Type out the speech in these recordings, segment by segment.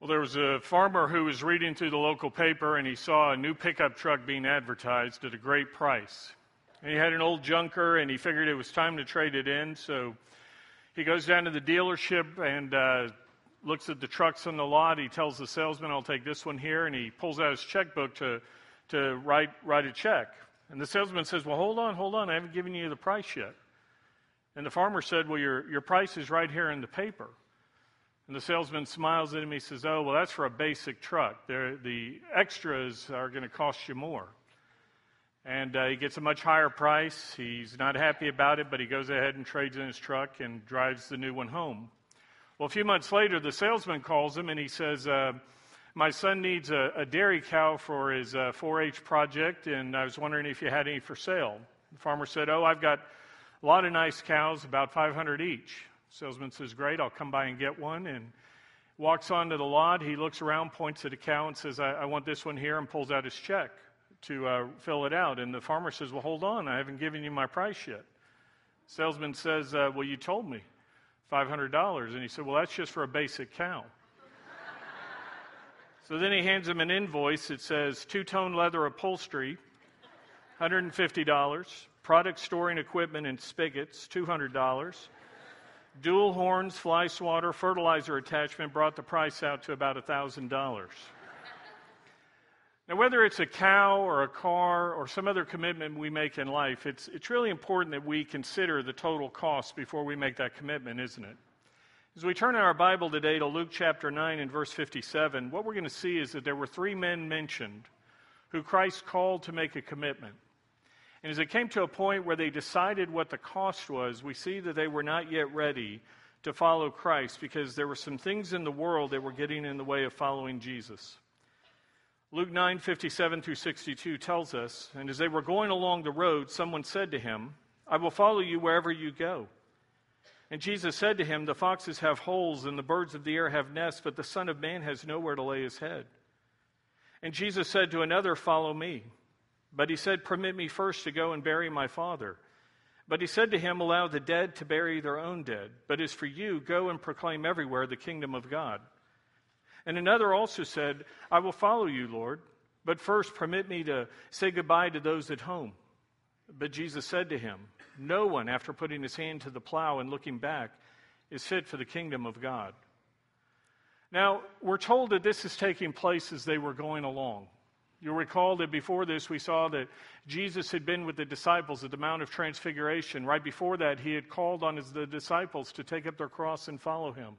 Well, there was a farmer who was reading through the local paper and he saw a new pickup truck being advertised at a great price. And he had an old junker and he figured it was time to trade it in. So he goes down to the dealership and uh, looks at the trucks on the lot. He tells the salesman, I'll take this one here. And he pulls out his checkbook to, to write, write a check. And the salesman says, Well, hold on, hold on. I haven't given you the price yet. And the farmer said, Well, your, your price is right here in the paper. And the salesman smiles at him. He says, Oh, well, that's for a basic truck. They're, the extras are going to cost you more. And uh, he gets a much higher price. He's not happy about it, but he goes ahead and trades in his truck and drives the new one home. Well, a few months later, the salesman calls him and he says, uh, My son needs a, a, dairy cow for his uh, 4 H project, and I was wondering if you had any for sale. The farmer said, Oh, I've got a lot of nice cows, about 500 each. Salesman says, Great, I'll come by and get one. And walks onto the lot. He looks around, points at a cow, and says, I, I want this one here, and pulls out his check to uh, fill it out. And the farmer says, Well, hold on, I haven't given you my price yet. Salesman says, uh, Well, you told me $500. And he said, Well, that's just for a basic cow. so then he hands him an invoice. It says two tone leather upholstery, $150. Product storing equipment and spigots, $200 dual horns, fly swatter, fertilizer attachment brought the price out to about $1,000. Now, whether it's a cow or a car or some other commitment we make in life, it's, it's really important that we consider the total cost before we make that commitment, isn't it? As we turn in our Bible today to Luke chapter 9 and verse 57, what we're going to see is that there were three men mentioned who Christ called to make a commitment. And as it came to a point where they decided what the cost was, we see that they were not yet ready to follow Christ because there were some things in the world that were getting in the way of following Jesus. Luke 9 57 through 62 tells us, and as they were going along the road, someone said to him, I will follow you wherever you go. And Jesus said to him, The foxes have holes, and the birds of the air have nests, but the Son of Man has nowhere to lay his head. And Jesus said to another, Follow me. But he said, Permit me first to go and bury my father. But he said to him, Allow the dead to bury their own dead. But as for you, go and proclaim everywhere the kingdom of God. And another also said, I will follow you, Lord, but first permit me to say goodbye to those at home. But Jesus said to him, No one, after putting his hand to the plow and looking back, is fit for the kingdom of God. Now, we're told that this is taking place as they were going along. You'll recall that before this, we saw that Jesus had been with the disciples at the Mount of Transfiguration. Right before that, he had called on his, the disciples to take up their cross and follow him.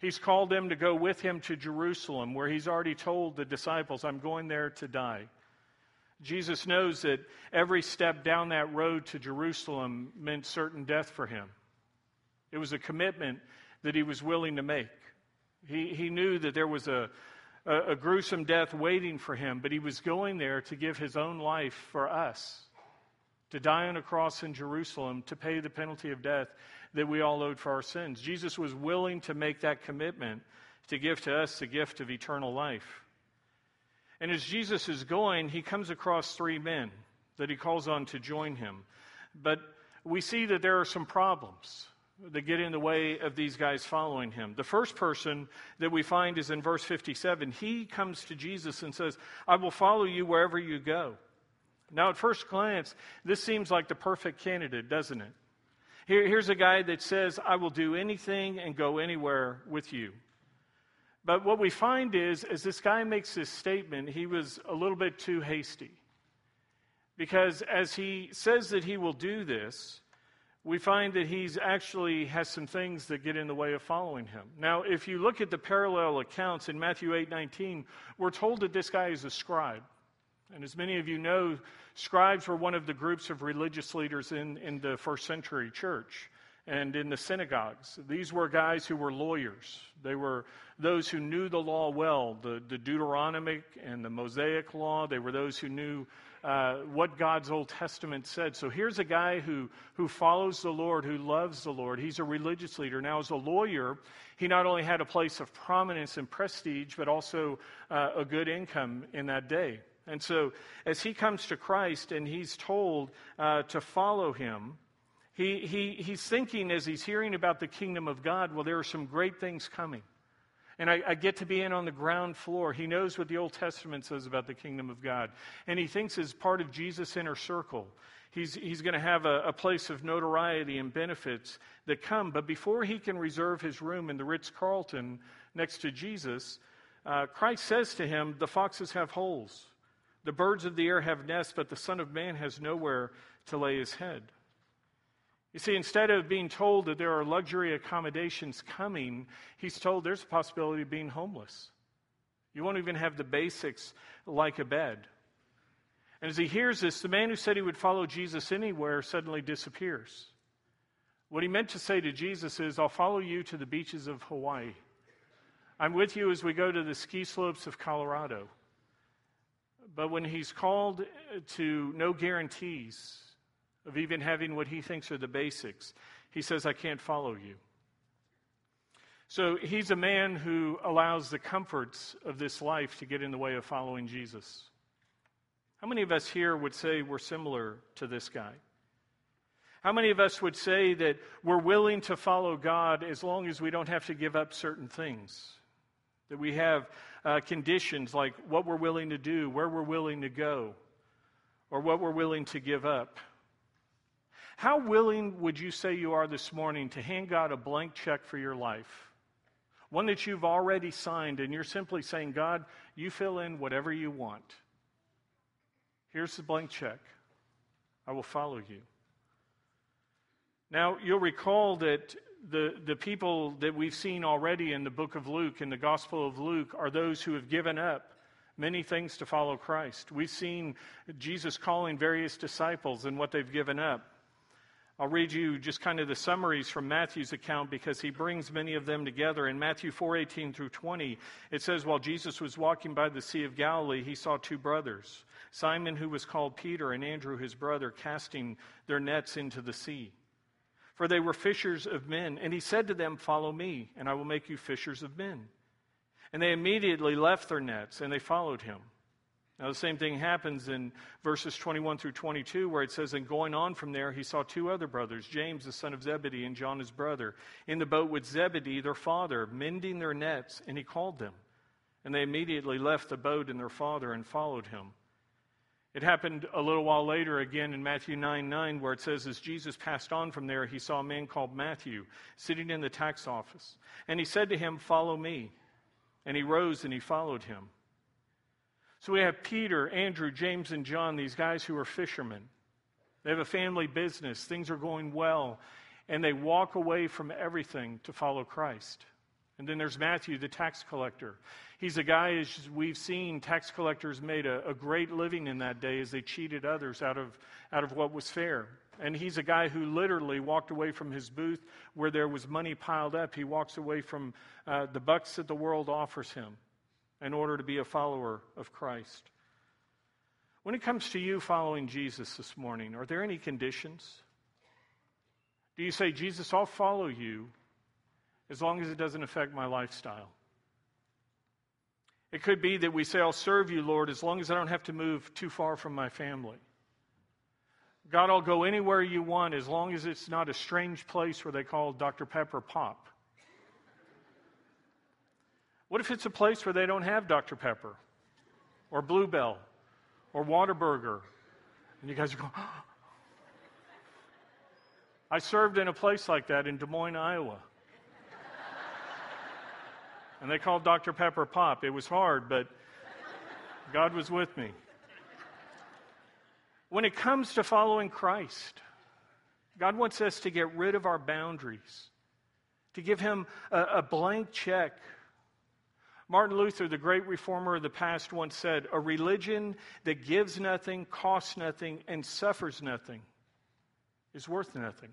He's called them to go with him to Jerusalem, where he's already told the disciples, I'm going there to die. Jesus knows that every step down that road to Jerusalem meant certain death for him. It was a commitment that he was willing to make. He, he knew that there was a, a, a gruesome death waiting for him, but he was going there to give his own life for us, to die on a cross in Jerusalem, to pay the penalty of death that we all owed for our sins. Jesus was willing to make that commitment to give to us the gift of eternal life. And as Jesus is going, he comes across three men that he calls on to join him. But we see that there are some problems that get in the way of these guys following him. The first person that we find is in verse 57. He comes to Jesus and says, I will follow you wherever you go. Now, at first glance, this seems like the perfect candidate, doesn't it? Here, here's a guy that says, I will do anything and go anywhere with you. But what we find is, as this guy makes this statement, he was a little bit too hasty. Because as he says that he will do this, we find that he's actually has some things that get in the way of following him. Now, if you look at the parallel accounts in Matthew 8 19, we're told that this guy is a scribe. And as many of you know, scribes were one of the groups of religious leaders in, in the first century church and in the synagogues. These were guys who were lawyers. They were those who knew the law well, the, the Deuteronomic and the Mosaic law. They were those who knew uh, what God's Old Testament said. So here's a guy who, who follows the Lord, who loves the Lord. He's a religious leader. Now, as a lawyer, he not only had a place of prominence and prestige, but also uh, a good income in that day. And so, as he comes to Christ and he's told uh, to follow him, he, he, he's thinking as he's hearing about the kingdom of God, well, there are some great things coming. And I, I, get to be in on the ground floor. He knows what the Old Testament says about the kingdom of God. And he thinks as part of Jesus' inner circle, he's, he's going to have a, a place of notoriety and benefits that come. But before he can reserve his room in the Ritz Carlton next to Jesus, uh, Christ says to him, The foxes have holes, the birds of the air have nests, but the Son of Man has nowhere to lay his head. You see, instead of being told that there are luxury accommodations coming, he's told there's a possibility of being homeless. You won't even have the basics like a bed. And as he hears this, the man who said he would follow Jesus anywhere suddenly disappears. What he meant to say to Jesus is, I'll follow you to the beaches of Hawaii. I'm with you as we go to the ski slopes of Colorado. But when he's called to no guarantees, of even having what he thinks are the basics. He says, I can't follow you. So he's a man who allows the comforts of this life to get in the way of following Jesus. How many of us here would say we're similar to this guy? How many of us would say that we're willing to follow God as long as we don't have to give up certain things? That we have uh, conditions like what we're willing to do, where we're willing to go, or what we're willing to give up? How willing would you say you are this morning to hand God a blank check for your life? One that you've already signed, and you're simply saying, God, you fill in whatever you want. Here's the blank check. I will follow you. Now, you'll recall that the, the people that we've seen already in the book of Luke, in the Gospel of Luke, are those who have given up many things to follow Christ. We've seen Jesus calling various disciples and what they've given up. I'll read you just kind of the summaries from Matthew's account because he brings many of them together. In Matthew 4:18 through 20, it says while Jesus was walking by the Sea of Galilee, he saw two brothers, Simon who was called Peter and Andrew his brother, casting their nets into the sea. For they were fishers of men, and he said to them, "Follow me, and I will make you fishers of men." And they immediately left their nets and they followed him. Now, the same thing happens in verses 21 through 22, where it says, And going on from there, he saw two other brothers, James, the son of Zebedee, and John, his brother, in the boat with Zebedee, their father, mending their nets, and he called them. And they immediately left the boat and their father and followed him. It happened a little while later again in Matthew 9 9, where it says, As Jesus passed on from there, he saw a man called Matthew sitting in the tax office. And he said to him, Follow me. And he rose and he followed him. So we have Peter, Andrew, James, and John, these guys who are fishermen. They have a family business, things are going well, and they walk away from everything to follow Christ. And then there's Matthew, the tax collector. He's a guy, as we've seen, tax collectors made a, a, great living in that day as they cheated others out of, out of what was fair. And he's a guy who literally walked away from his booth where there was money piled up. He walks away from uh, the bucks that the world offers him in order to be a follower of Christ. When it comes to you following Jesus this morning, are there any conditions? Do you say, Jesus, I'll follow you as long as it doesn't affect my lifestyle? It could be that we say, I'll serve you, Lord, as long as I don't have to move too far from my family. God, I'll go anywhere you want as long as it's not a strange place where they call Dr. Pepper pop. What if it's a place where they don't have Dr. Pepper or Bluebell or Whataburger? And you guys are going, I served in a place like that in Des Moines, Iowa. and they called Dr. Pepper Pop. It was hard, but God was with me. When it comes to following Christ, God wants us to get rid of our boundaries, to give Him a, a blank check Martin Luther, the great reformer of the past, once said, A religion that gives nothing, costs nothing, and suffers nothing is worth nothing.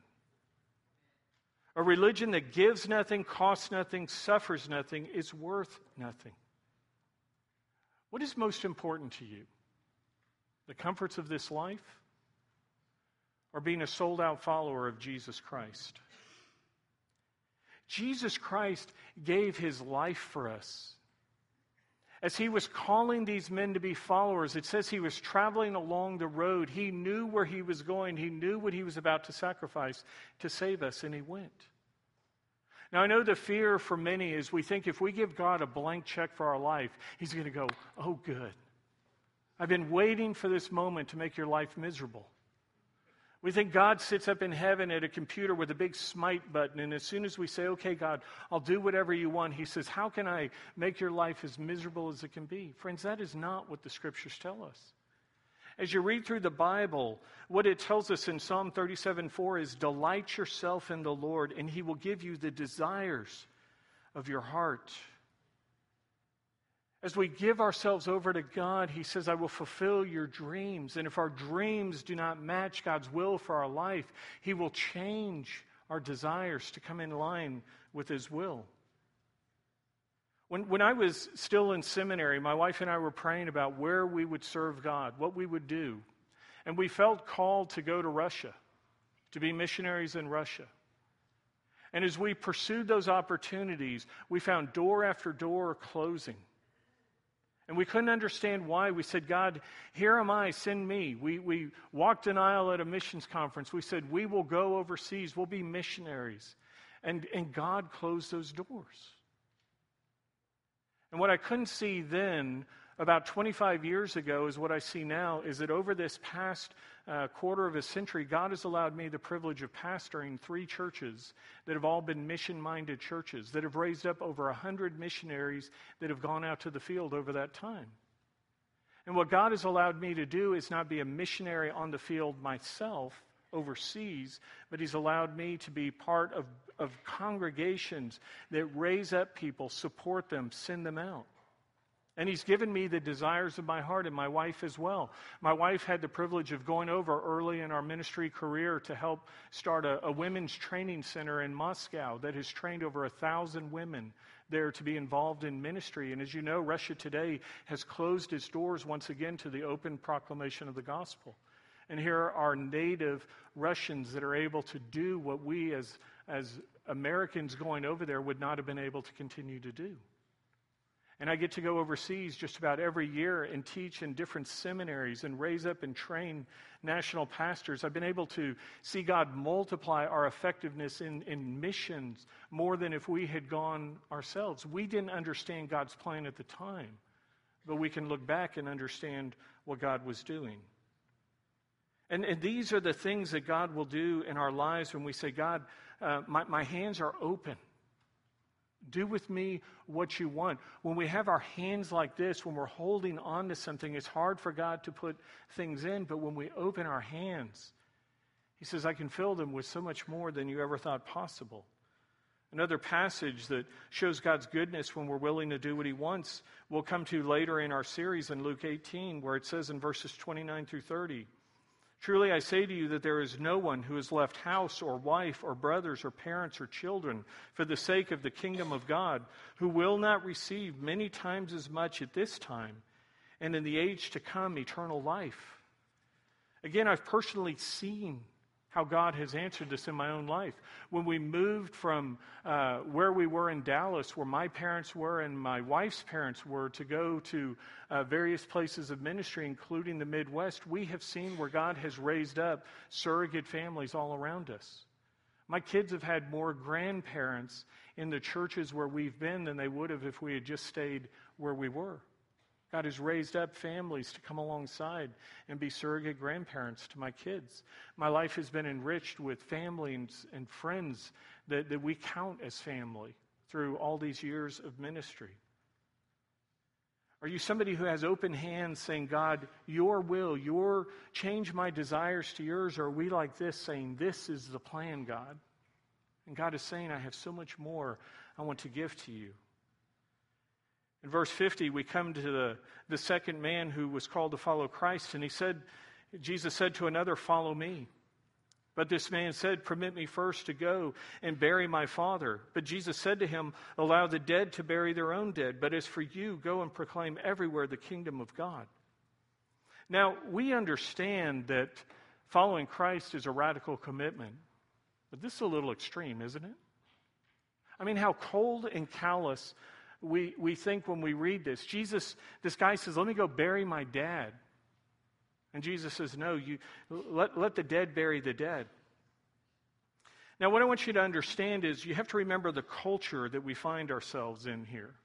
A religion that gives nothing, costs nothing, suffers nothing is worth nothing. What is most important to you? The comforts of this life or being a sold out follower of Jesus Christ? Jesus Christ gave his life for us as he was calling these men to be followers, it says he was traveling along the road. He knew where he was going, he knew what he was about to sacrifice to save us, and he went. Now, I know the fear for many is we think if we give God a blank check for our life, He's going to go, Oh, good. I've been waiting for this moment to make your life miserable. We think God sits up in heaven at a computer with a big smite button, and as soon as we say, Okay, God, I'll do whatever you want, He says, How can I make your life as miserable as it can be? Friends, that is not what the scriptures tell us. As you read through the Bible, what it tells us in Psalm 37 4 is, Delight yourself in the Lord, and He will give you the desires of your heart. As we give ourselves over to God, He says, I will fulfill your dreams. And if our dreams do not match God's will for our life, He will change our desires to come in line with His will. When, when I was still in seminary, my wife and I were praying about where we would serve God, what we would do. And we felt called to go to Russia, to be missionaries in Russia. And as we pursued those opportunities, we found door after door closing. And we couldn't understand why. We said, God, here am I, send me. We, we walked an aisle at a missions conference. We said, we will go overseas, we'll be missionaries. And, and God closed those doors. And what I couldn't see then, about 25 years ago, is what I see now is that over this past uh, quarter of a century, God has allowed me the privilege of pastoring three churches that have all been mission minded churches, that have raised up over 100 missionaries that have gone out to the field over that time. And what God has allowed me to do is not be a missionary on the field myself overseas, but He's allowed me to be part of, of congregations that raise up people, support them, send them out. And he's given me the desires of my heart and my wife as well. My wife had the privilege of going over early in our ministry career to help start a, a, women's training center in Moscow that has trained over a thousand women there to be involved in ministry. And as you know, Russia today has closed its doors once again to the open proclamation of the gospel. And here are native Russians that are able to do what we as, as Americans going over there would not have been able to continue to do. And I get to go overseas just about every year and teach in different seminaries and raise up and train national pastors. I've been able to see God multiply our effectiveness in, in missions more than if we had gone ourselves. We didn't understand God's plan at the time, but we can look back and understand what God was doing. And, and these are the things that God will do in our lives when we say, God, uh, my, my hands are open. Do with me what you want. When we have our hands like this, when we're holding on to something, it's hard for God to put things in. But when we open our hands, He says, I can fill them with so much more than you ever thought possible. Another passage that shows God's goodness when we're willing to do what He wants, we'll come to later in our series in Luke 18, where it says in verses 29 through 30. Truly I say to you that there is no one who has left house or wife or brothers or parents or children for the sake of the kingdom of God who will not receive many times as much at this time and in the age to come eternal life. Again, I've personally seen how God has answered this in my own life. When we moved from uh, where we were in Dallas, where my parents were and my wife's parents were, to go to uh, various places of ministry, including the Midwest, we have seen where God has raised up surrogate families all around us. My kids have had more grandparents in the churches where we've been than they would have if we had just stayed where we were. God has raised up families to come alongside and be surrogate grandparents to my kids. My life has been enriched with families and friends that, that we count as family through all these years of ministry. Are you somebody who has open hands saying, God, your will, your change my desires to yours? Or are we like this saying, This is the plan, God? And God is saying, I have so much more I want to give to you. In verse 50, we come to the, the second man who was called to follow Christ, and he said, Jesus said to another, Follow me. But this man said, Permit me first to go and bury my father. But Jesus said to him, Allow the dead to bury their own dead. But as for you, go and proclaim everywhere the kingdom of God. Now, we understand that following Christ is a radical commitment. But this is a little extreme, isn't it? I mean, how cold and callous we, we think when we read this. Jesus, this guy says, Let me go bury my dad. And Jesus says, No, you let, let the dead bury the dead. Now, what I want you to understand is you have to remember the culture that we find ourselves in here.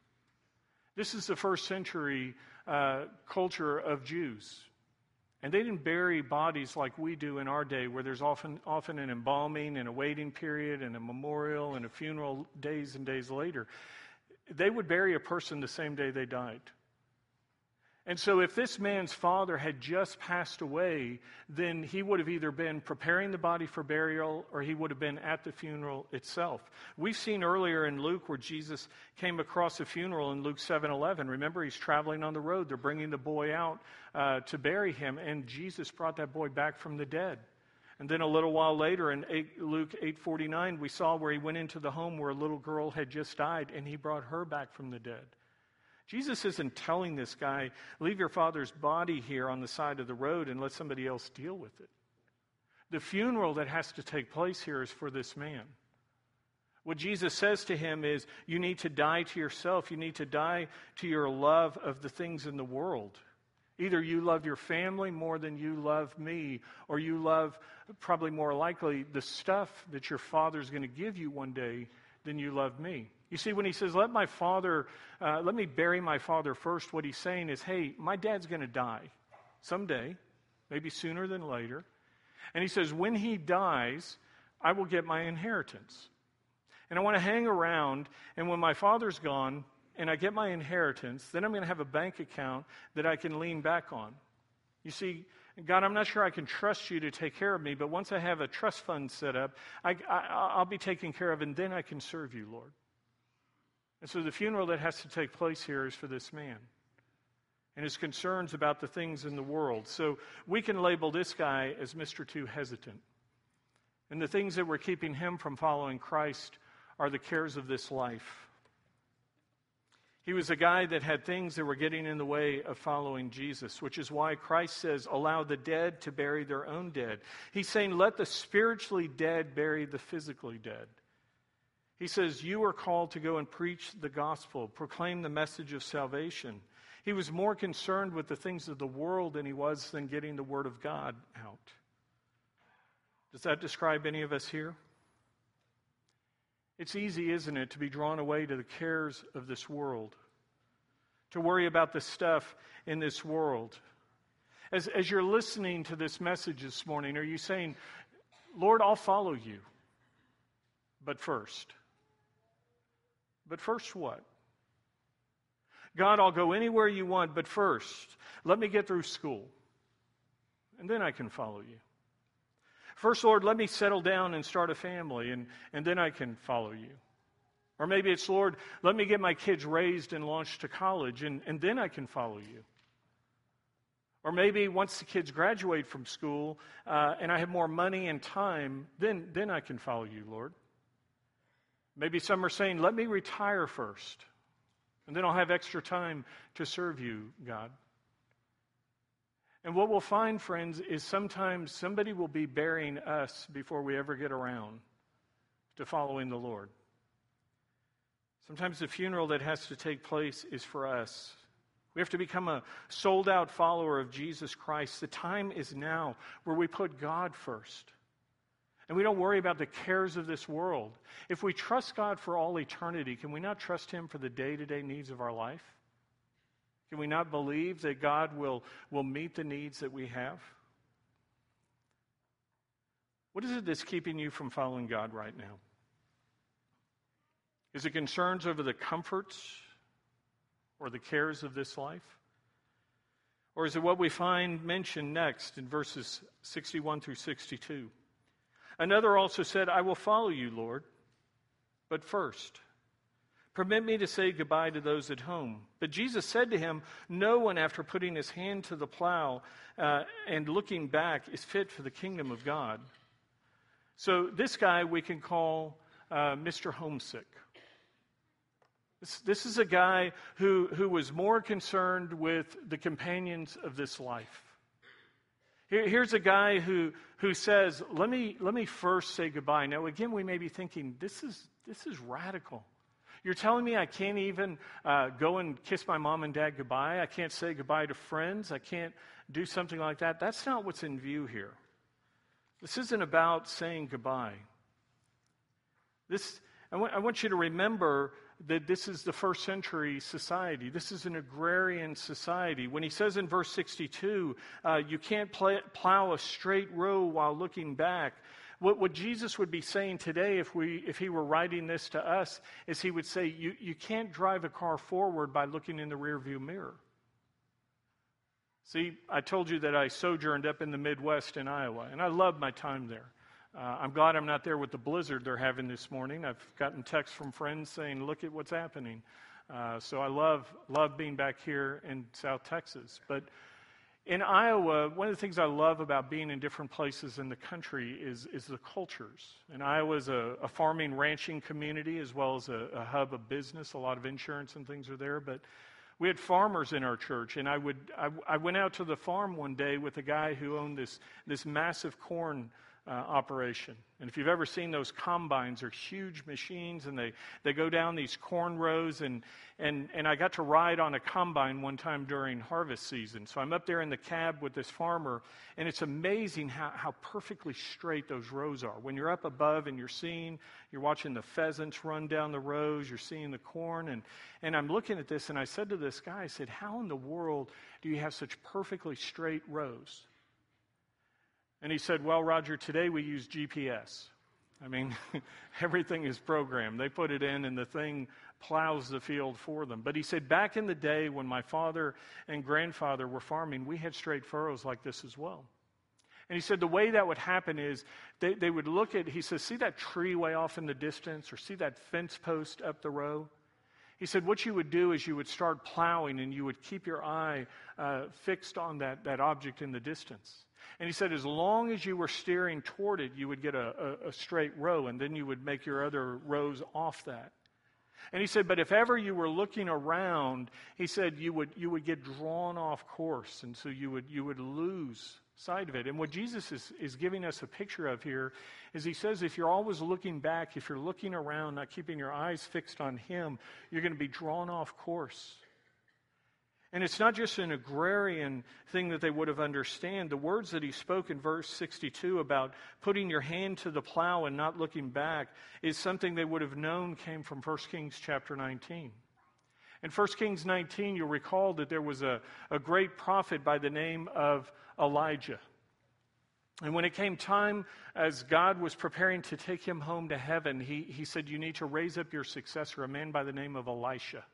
This is the first century uh, culture of Jews. And they didn't bury bodies like we do in our day, where there's often, often an embalming and a waiting period and a memorial and a funeral days and days later. They would bury a person the same day they died. And so, if this man's father had just passed away, then he would have either been preparing the body for burial or he would have been at the funeral itself. We've seen earlier in Luke where Jesus came across a funeral in Luke 7 11. Remember, he's traveling on the road. They're bringing the boy out uh, to bury him, and Jesus brought that boy back from the dead. And then a little while later in 8, Luke 8:49 we saw where he went into the home where a little girl had just died and he brought her back from the dead. Jesus isn't telling this guy, leave your father's body here on the side of the road and let somebody else deal with it. The funeral that has to take place here is for this man. What Jesus says to him is, you need to die to yourself. You need to die to your love of the things in the world. Either you love your family more than you love me, or you love, probably more likely, the stuff that your father's going to give you one day than you love me. You see, when he says, let my father, uh, let me bury my father first, what he's saying is, hey, my dad's going to die someday, maybe sooner than later. And he says, when he dies, I will get my inheritance. And I want to hang around, and when my father's gone and I get my inheritance, then I'm going to have a bank account that I can lean back on. You see, God, I'm not sure I can trust you to take care of me, but once I have a trust fund set up, I, will be taken care of, and then I can serve you, Lord. And so the funeral that has to take place here is for this man and his concerns about the things in the world. So we can label this guy as Mr. Too Hesitant. And the things that were keeping him from following Christ are the cares of this life. He was a guy that had things that were getting in the way of following Jesus, which is why Christ says, Allow the dead to bury their own dead. He's saying, Let the spiritually dead bury the physically dead. He says, You are called to go and preach the gospel, proclaim the message of salvation. He was more concerned with the things of the world than he was than getting the word of God out. Does that describe any of us here? It's easy, isn't it, to be drawn away to the cares of this world, to worry about the stuff in this world. As, as you're listening to this message this morning, are you saying, Lord, I'll follow you, but first? But first, what? God, I'll go anywhere you want, but first, let me get through school. And then I can follow you. First, Lord, let me settle down and start a family, and, and then I can follow you. Or maybe it's, Lord, let me get my kids raised and launched to college, and, and then I can follow you. Or maybe once the kids graduate from school uh, and I have more money and time, then, then I can follow you, Lord. Maybe some are saying, let me retire first, and then I'll have extra time to serve you, God. And what we'll find, friends, is sometimes somebody will be burying us before we ever get around to following the Lord. Sometimes the funeral that has to take place is for us. We have to become a sold out follower of Jesus Christ. The time is now where we put God first. And we don't worry about the cares of this world. If we trust God for all eternity, can we not trust Him for the day to day needs of our life? Can we not believe that God will, will meet the needs that we have? What is it that's keeping you from following God right now? Is it concerns over the comforts or the cares of this life? Or is it what we find mentioned next in verses 61 through 62? Another also said, I will follow you, Lord, but first, permit me to say goodbye to those at home. But Jesus said to him, No one, after putting his hand to the plow uh, and looking back, is fit for the kingdom of God. So this guy we can call uh, Mr. Homesick. This, this is a guy who, who was more concerned with the companions of this life. Here, here's a guy who, who says, let me, let me first say goodbye. Now, again, we may be thinking, this is, this is radical. You're telling me I can't even uh, go and kiss my mom and dad goodbye? I can't say goodbye to friends? I can't do something like that? That's not what's in view here. This isn't about saying goodbye. This, I want, want you to remember that this is the first century society. This is an agrarian society. When he says in verse 62, uh, you can't plow a straight row while looking back, what, what, Jesus would be saying today, if, we, if he were writing this to us, is he would say, you, you can't drive a car forward by looking in the rearview mirror. See, I told you that I sojourned up in the Midwest in Iowa, and I loved my time there. Uh, I'm glad I'm not there with the blizzard they're having this morning. I've gotten texts from friends saying, "Look at what's happening." Uh, so I love love being back here in South Texas. But in Iowa, one of the things I love about being in different places in the country is is the cultures. And Iowa is a, a farming ranching community as well as a, a hub of business. A lot of insurance and things are there, but we had farmers in our church, and I would I, I, went out to the farm one day with a guy who owned this this massive corn uh, operation. And if you've ever seen those combines, they're huge machines and they, they go down these corn rows. And, and, and I got to ride on a combine one time during harvest season. So I'm up there in the cab with this farmer, and it's amazing how, how perfectly straight those rows are. When you're up above and you're seeing, you're watching the pheasants run down the rows, you're seeing the corn. And, and I'm looking at this, and I said to this guy, I said, How in the world do you have such perfectly straight rows? And he said, Well, Roger, today we use GPS. I mean, everything is programmed. They put it in, and the thing plows the field for them. But he said, Back in the day when my father and grandfather were farming, we had straight furrows like this as well. And he said the way that would happen is they, they would look at, he says, see that tree way off in the distance or see that fence post up the row? He said what you would do is you would start plowing and you would keep your eye uh, fixed on that, that object in the distance. And he said, as long as you were steering toward it, you would get a, a, a, straight row, and then you would make your other rows off that. And he said, but if ever you were looking around, he said you would, you would get drawn off course, and so you would, you would lose sight of it. And what Jesus is, is giving us a picture of here is he says, if you're always looking back, if you're looking around, not keeping your eyes fixed on him, you're going to be drawn off course. And it's not just an agrarian thing that they would have understood. The words that he spoke in verse 62 about putting your hand to the plow and not looking back is something they would have known came from 1 Kings chapter 19. In 1 Kings 19, you'll recall that there was a, a great prophet by the name of Elijah. And when it came time, as God was preparing to take him home to heaven, he, he said, You need to raise up your successor, a man by the name of Elisha.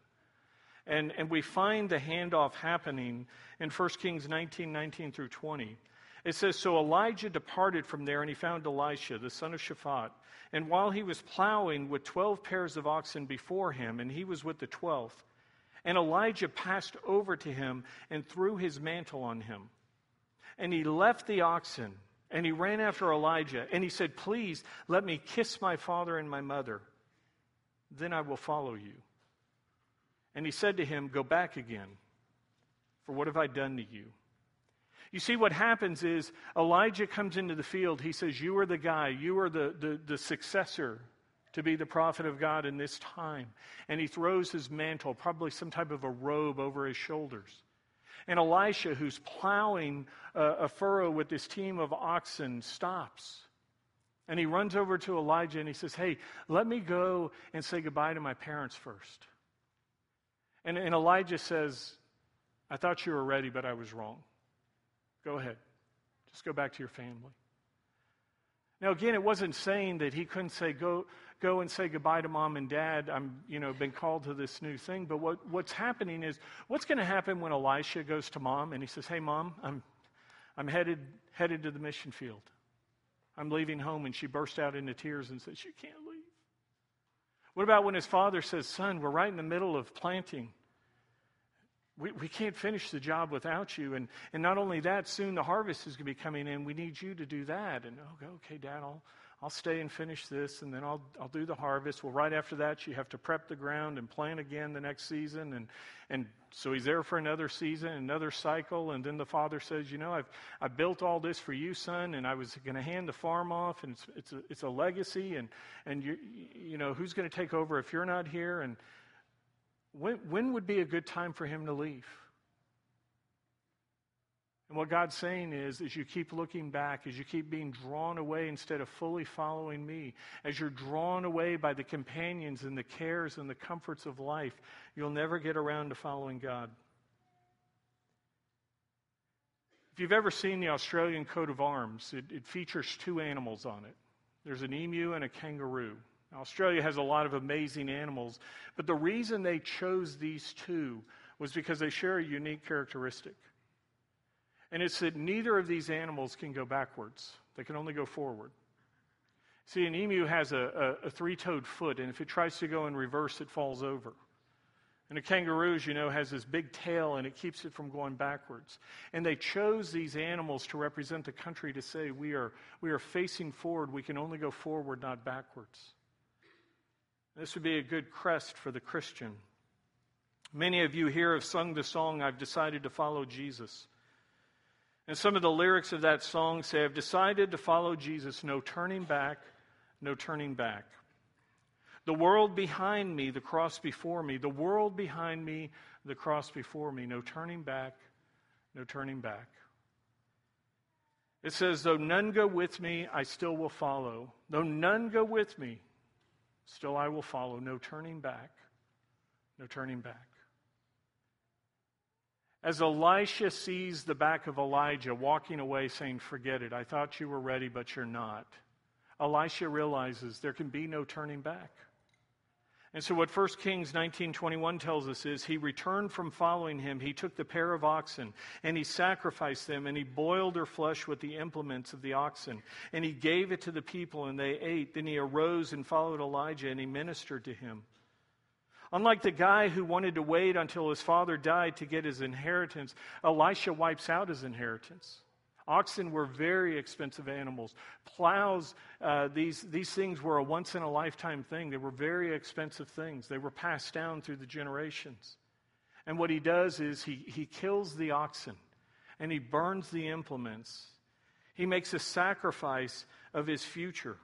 And, and we find the handoff happening in 1 Kings 19 19 through 20. It says, So Elijah departed from there, and he found Elisha, the son of Shaphat. And while he was plowing with 12 pairs of oxen before him, and he was with the 12th, and Elijah passed over to him and threw his mantle on him. And he left the oxen, and he ran after Elijah, and he said, Please let me kiss my father and my mother. Then I will follow you. And he said to him, Go back again, for what have I done to you? You see, what happens is Elijah comes into the field. He says, You are the guy, you are the, the, the successor to be the prophet of God in this time. And he throws his mantle, probably some type of a robe, over his shoulders. And Elisha, who's plowing a, a furrow with this team of oxen, stops. And he runs over to Elijah and he says, Hey, let me go and say goodbye to my parents first. And, and Elijah says, I thought you were ready, but I was wrong. Go ahead. Just go back to your family. Now, again, it wasn't saying that he couldn't say, go, go and say goodbye to mom and dad. I'm, you know, been called to this new thing. But what, what's happening is, what's going to happen when Elisha goes to mom and he says, hey, mom, I'm, I'm headed, headed to the mission field. I'm leaving home. And she burst out into tears and says, you can't leave. What about when his father says, son, we're right in the middle of planting. We, we can't finish the job without you. And, and not only that, soon the harvest is going to be coming in. We need you to do that. And, oh, okay, Dad, I'll, I'll stay and finish this, and then I'll, I'll do the harvest. Well, right after that, you have to prep the ground and plant again the next season. And, and so he's there for another season, another cycle. And then the father says, You know, I've, I built all this for you, son, and I was going to hand the farm off, and it's, it's, a, it's a legacy. And, and you, you know, who's going to take over if you're not here? And, when, when would be a good time for him to leave? And what God's saying is, as you keep looking back, as you keep being drawn away instead of fully following me, as you're drawn away by the companions and the cares and the comforts of life, you'll never get around to following God. If you've ever seen the Australian coat of arms, it, it features two animals on it there's an emu and a kangaroo. Australia has a lot of amazing animals, but the reason they chose these two was because they share a unique characteristic. And it's that neither of these animals can go backwards, they can only go forward. See, an emu has a, a, a three toed foot, and if it tries to go in reverse, it falls over. And a kangaroo, as you know, has this big tail and it keeps it from going backwards. And they chose these animals to represent the country to say, we are, we are facing forward. We can only go forward, not backwards. This would be a good crest for the Christian. Many of you here have sung the song, I've decided to follow Jesus. And some of the lyrics of that song say, I've decided to follow Jesus, no turning back, no turning back. The world behind me, the cross before me, the world behind me, the cross before me, no turning back, no turning back. It says, Though none go with me, I still will follow. Though none go with me, still I will follow. No turning back, no turning back. As Elisha sees the back of Elijah walking away saying, Forget it, I thought you were ready, but you're not, Elisha realizes there can be no turning back. And so what 1 Kings 19:21 tells us is he returned from following him he took the pair of oxen and he sacrificed them and he boiled their flesh with the implements of the oxen and he gave it to the people and they ate then he arose and followed Elijah and he ministered to him. Unlike the guy who wanted to wait until his father died to get his inheritance, Elisha wipes out his inheritance. Oxen were very expensive animals. Plows, uh, these, these things were a once in a lifetime thing. They were very expensive things. They were passed down through the generations. And what he does is he, he kills the oxen and he burns the implements. He makes a sacrifice of his future.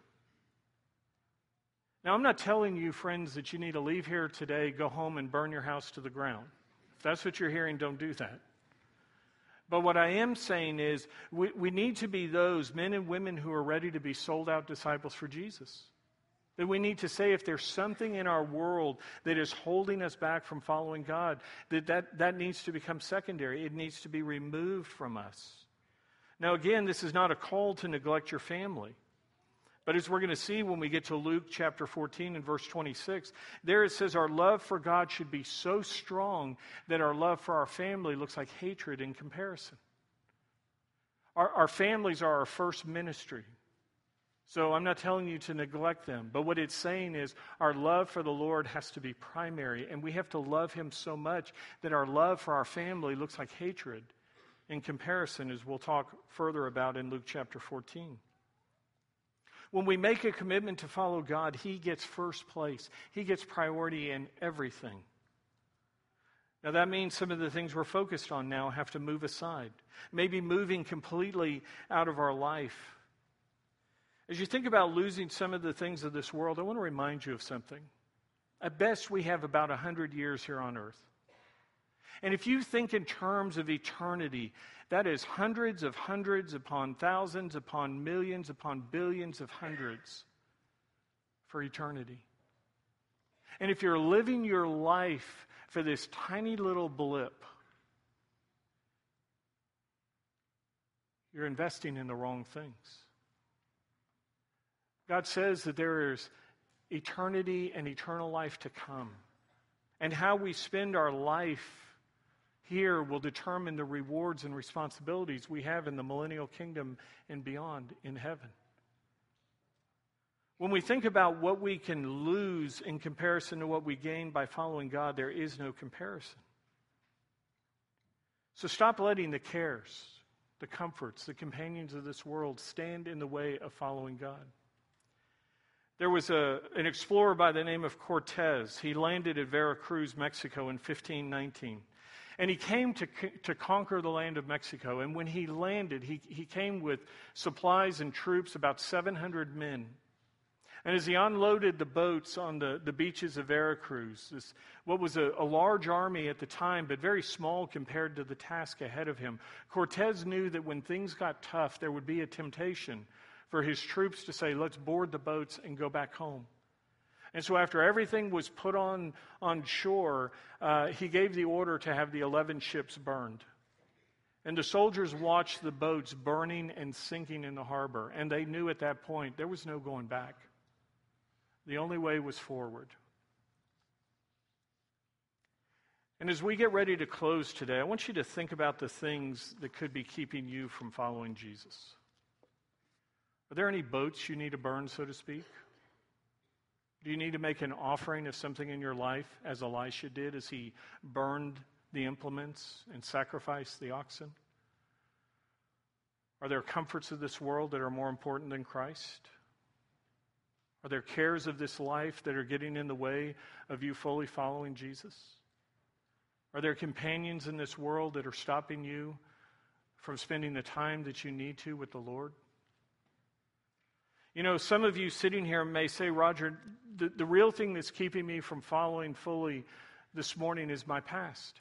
Now, I'm not telling you, friends, that you need to leave here today, go home, and burn your house to the ground. If that's what you're hearing, don't do that. But what I am saying is, we, we need to be those men and women who are ready to be sold out disciples for Jesus. That we need to say if there's something in our world that is holding us back from following God, that, that that needs to become secondary. It needs to be removed from us. Now, again, this is not a call to neglect your family. But as we're going to see when we get to Luke chapter 14 and verse 26, there it says our love for God should be so strong that our love for our family looks like hatred in comparison. Our, our families are our first ministry. So I'm not telling you to neglect them, but what it's saying is our love for the Lord has to be primary, and we have to love Him so much that our love for our family looks like hatred in comparison, as we'll talk further about in Luke chapter 14. When we make a commitment to follow God, He gets first place, He gets priority in everything. Now, that means some of the things we're focused on now have to move aside, maybe moving completely out of our life. As you think about losing some of the things of this world, I want to remind you of something. At best, we have about 100 years here on earth. And if you think in terms of eternity, that is hundreds of hundreds upon thousands upon millions upon billions of hundreds for eternity. And if you're living your life for this tiny little blip, you're investing in the wrong things. God says that there is eternity and eternal life to come. And how we spend our life here will determine the rewards and responsibilities we have in the millennial kingdom and beyond in heaven. When we think about what we can lose in comparison to what we gain by following God, there is no comparison. So stop letting the cares, the comforts, the companions of this world stand in the way of following God. There was a, an explorer by the name of Cortez. He landed at Veracruz, Mexico in 1519. And he came to, to conquer the land of Mexico. And when he landed, he, he came with supplies and troops, about 700 men. And as he unloaded the boats on the, the beaches of Veracruz, this, what was a, a large army at the time, but very small compared to the task ahead of him, Cortez knew that when things got tough, there would be a temptation for his troops to say, let's board the boats and go back home. And so, after everything was put on, on shore, uh, he gave the order to have the 11 ships burned. And the soldiers watched the boats burning and sinking in the harbor. And they knew at that point there was no going back. The only way was forward. And as we get ready to close today, I want you to think about the things that could be keeping you from following Jesus. Are there any boats you need to burn, so to speak? Do you need to make an offering of something in your life, as Elisha did as he burned the implements and sacrificed the oxen? Are there comforts of this world that are more important than Christ? Are there cares of this life that are getting in the way of you fully following Jesus? Are there companions in this world that are stopping you from spending the time that you need to with the Lord? You know, some of you sitting here may say, Roger, the, the real thing that's keeping me from following fully this morning is my past.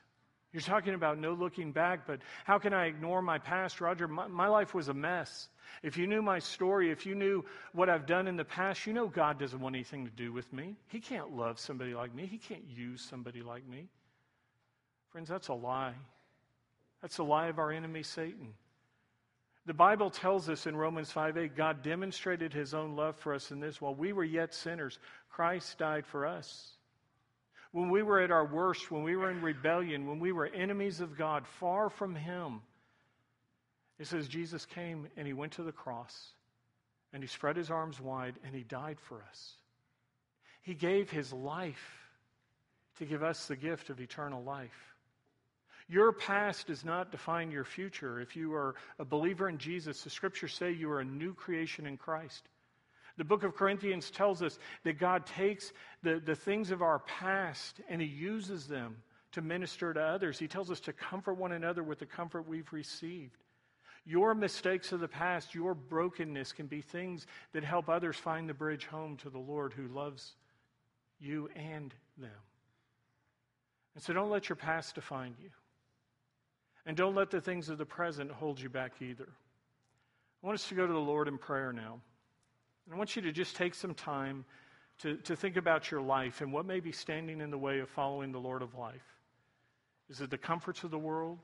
You're talking about no looking back, but how can I ignore my past? Roger, my, my, life was a mess. If you knew my story, if you knew what I've done in the past, you know God doesn't want anything to do with me. He can't love somebody like me, He can't use somebody like me. Friends, that's a lie. That's a lie of our enemy, Satan. The Bible tells us in Romans 5 8, God demonstrated his own love for us in this while we were yet sinners, Christ died for us. When we were at our worst, when we were in rebellion, when we were enemies of God, far from him, it says Jesus came and he went to the cross and he spread his arms wide and he died for us. He gave his life to give us the gift of eternal life. Your past does not define your future. If you are a believer in Jesus, the scriptures say you are a new creation in Christ. The book of Corinthians tells us that God takes the, the things of our past and He uses them to minister to others. He tells us to comfort one another with the comfort we've received. Your mistakes of the past, your brokenness can be things that help others find the bridge home to the Lord who loves you and them. And so don't let your past define you. And don't let the things of the present hold you back either. I want us to go to the Lord in prayer now. And I want you to just take some time to, to think about your life and what may be standing in the way of following the Lord of life. Is it the comforts of the world?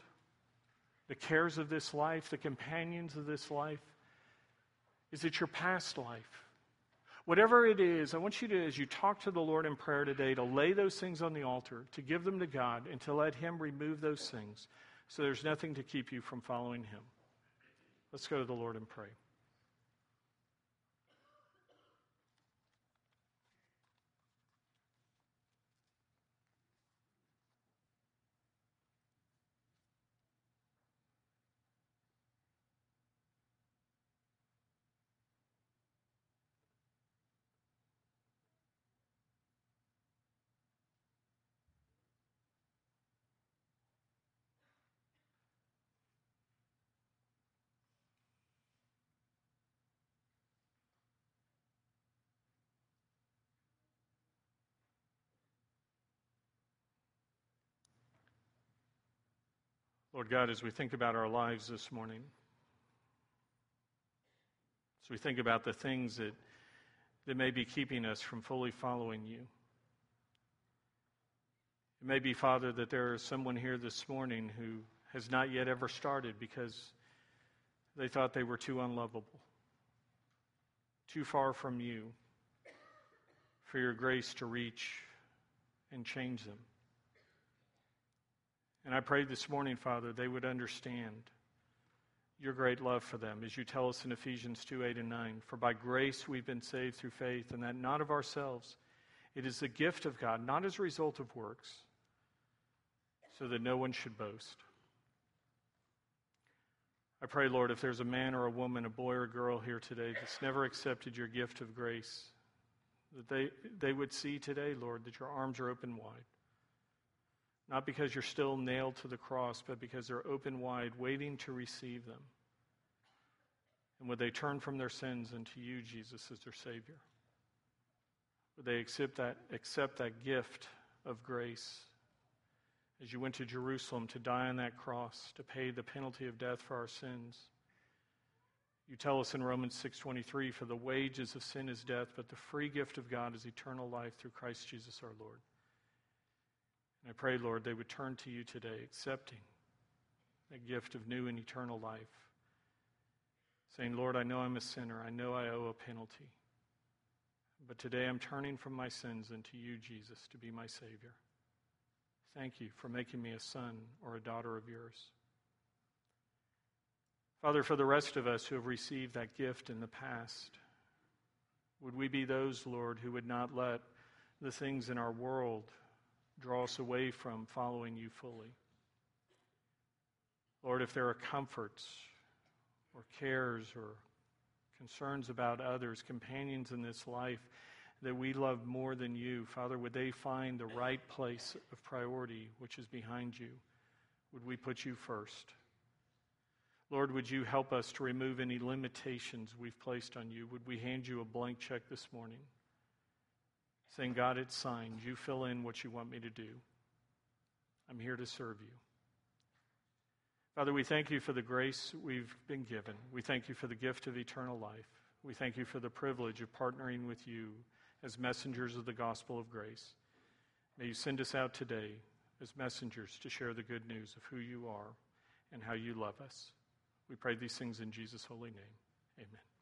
The cares of this life? The companions of this life? Is it your past life? Whatever it is, I want you to, as you talk to the Lord in prayer today, to lay those things on the altar, to give them to God, and to let Him remove those things so there's nothing to keep you from following Him. Let's go to the Lord and pray. Lord God, as we think about our lives this morning, as we think about the things that, that may be keeping us from fully following you, it may be, Father, that there is someone here this morning who has not yet ever started because they thought they were too unlovable, too far from you for your grace to reach and change them. And I pray this morning, Father, they would understand your great love for them, as you tell us in Ephesians 2 8 and 9. For by grace we've been saved through faith, and that not of ourselves. It is the gift of God, not as a result of works, so that no one should boast. I pray, Lord, if there's a man or a woman, a boy or a girl here today that's never accepted your gift of grace, that they, they would see today, Lord, that your arms are open wide. Not because you're still nailed to the cross, but because they're open wide, waiting to receive them. And would they turn from their sins and to you, Jesus, as their Savior? Would they accept that, accept that gift of grace as you went to Jerusalem to die on that cross, to pay the penalty of death for our sins? You tell us in Romans 6:23 for the wages of sin is death but the free gift of God is eternal life through Christ Jesus our Lord. And I pray Lord they would turn to you today accepting that gift of new and eternal life saying Lord I know I'm a sinner I know I owe a penalty but today I'm turning from my sins into you Jesus to be my savior. Thank you for making me a son or a daughter of yours. Father, for the rest of us who have received that gift in the past, would we be those, Lord, who would not let the things in our world draw us away from following you fully? Lord, if there are comforts or cares or concerns about others, companions in this life that we love more than you, Father, would they find the right place of priority, which is behind you? Would we put you first? Lord, would you help us to remove any limitations we've placed on you? Would we hand you a blank check this morning? Saying, God, it's signed. You fill in what you want me to do. I'm here to serve you. Father, we thank you for the grace we've been given. We thank you for the gift of eternal life. We thank you for the privilege of partnering with you as messengers of the gospel of grace. May you send us out today as messengers to share the good news of who you are and how you love us. We pray these things in Jesus' holy name. Amen.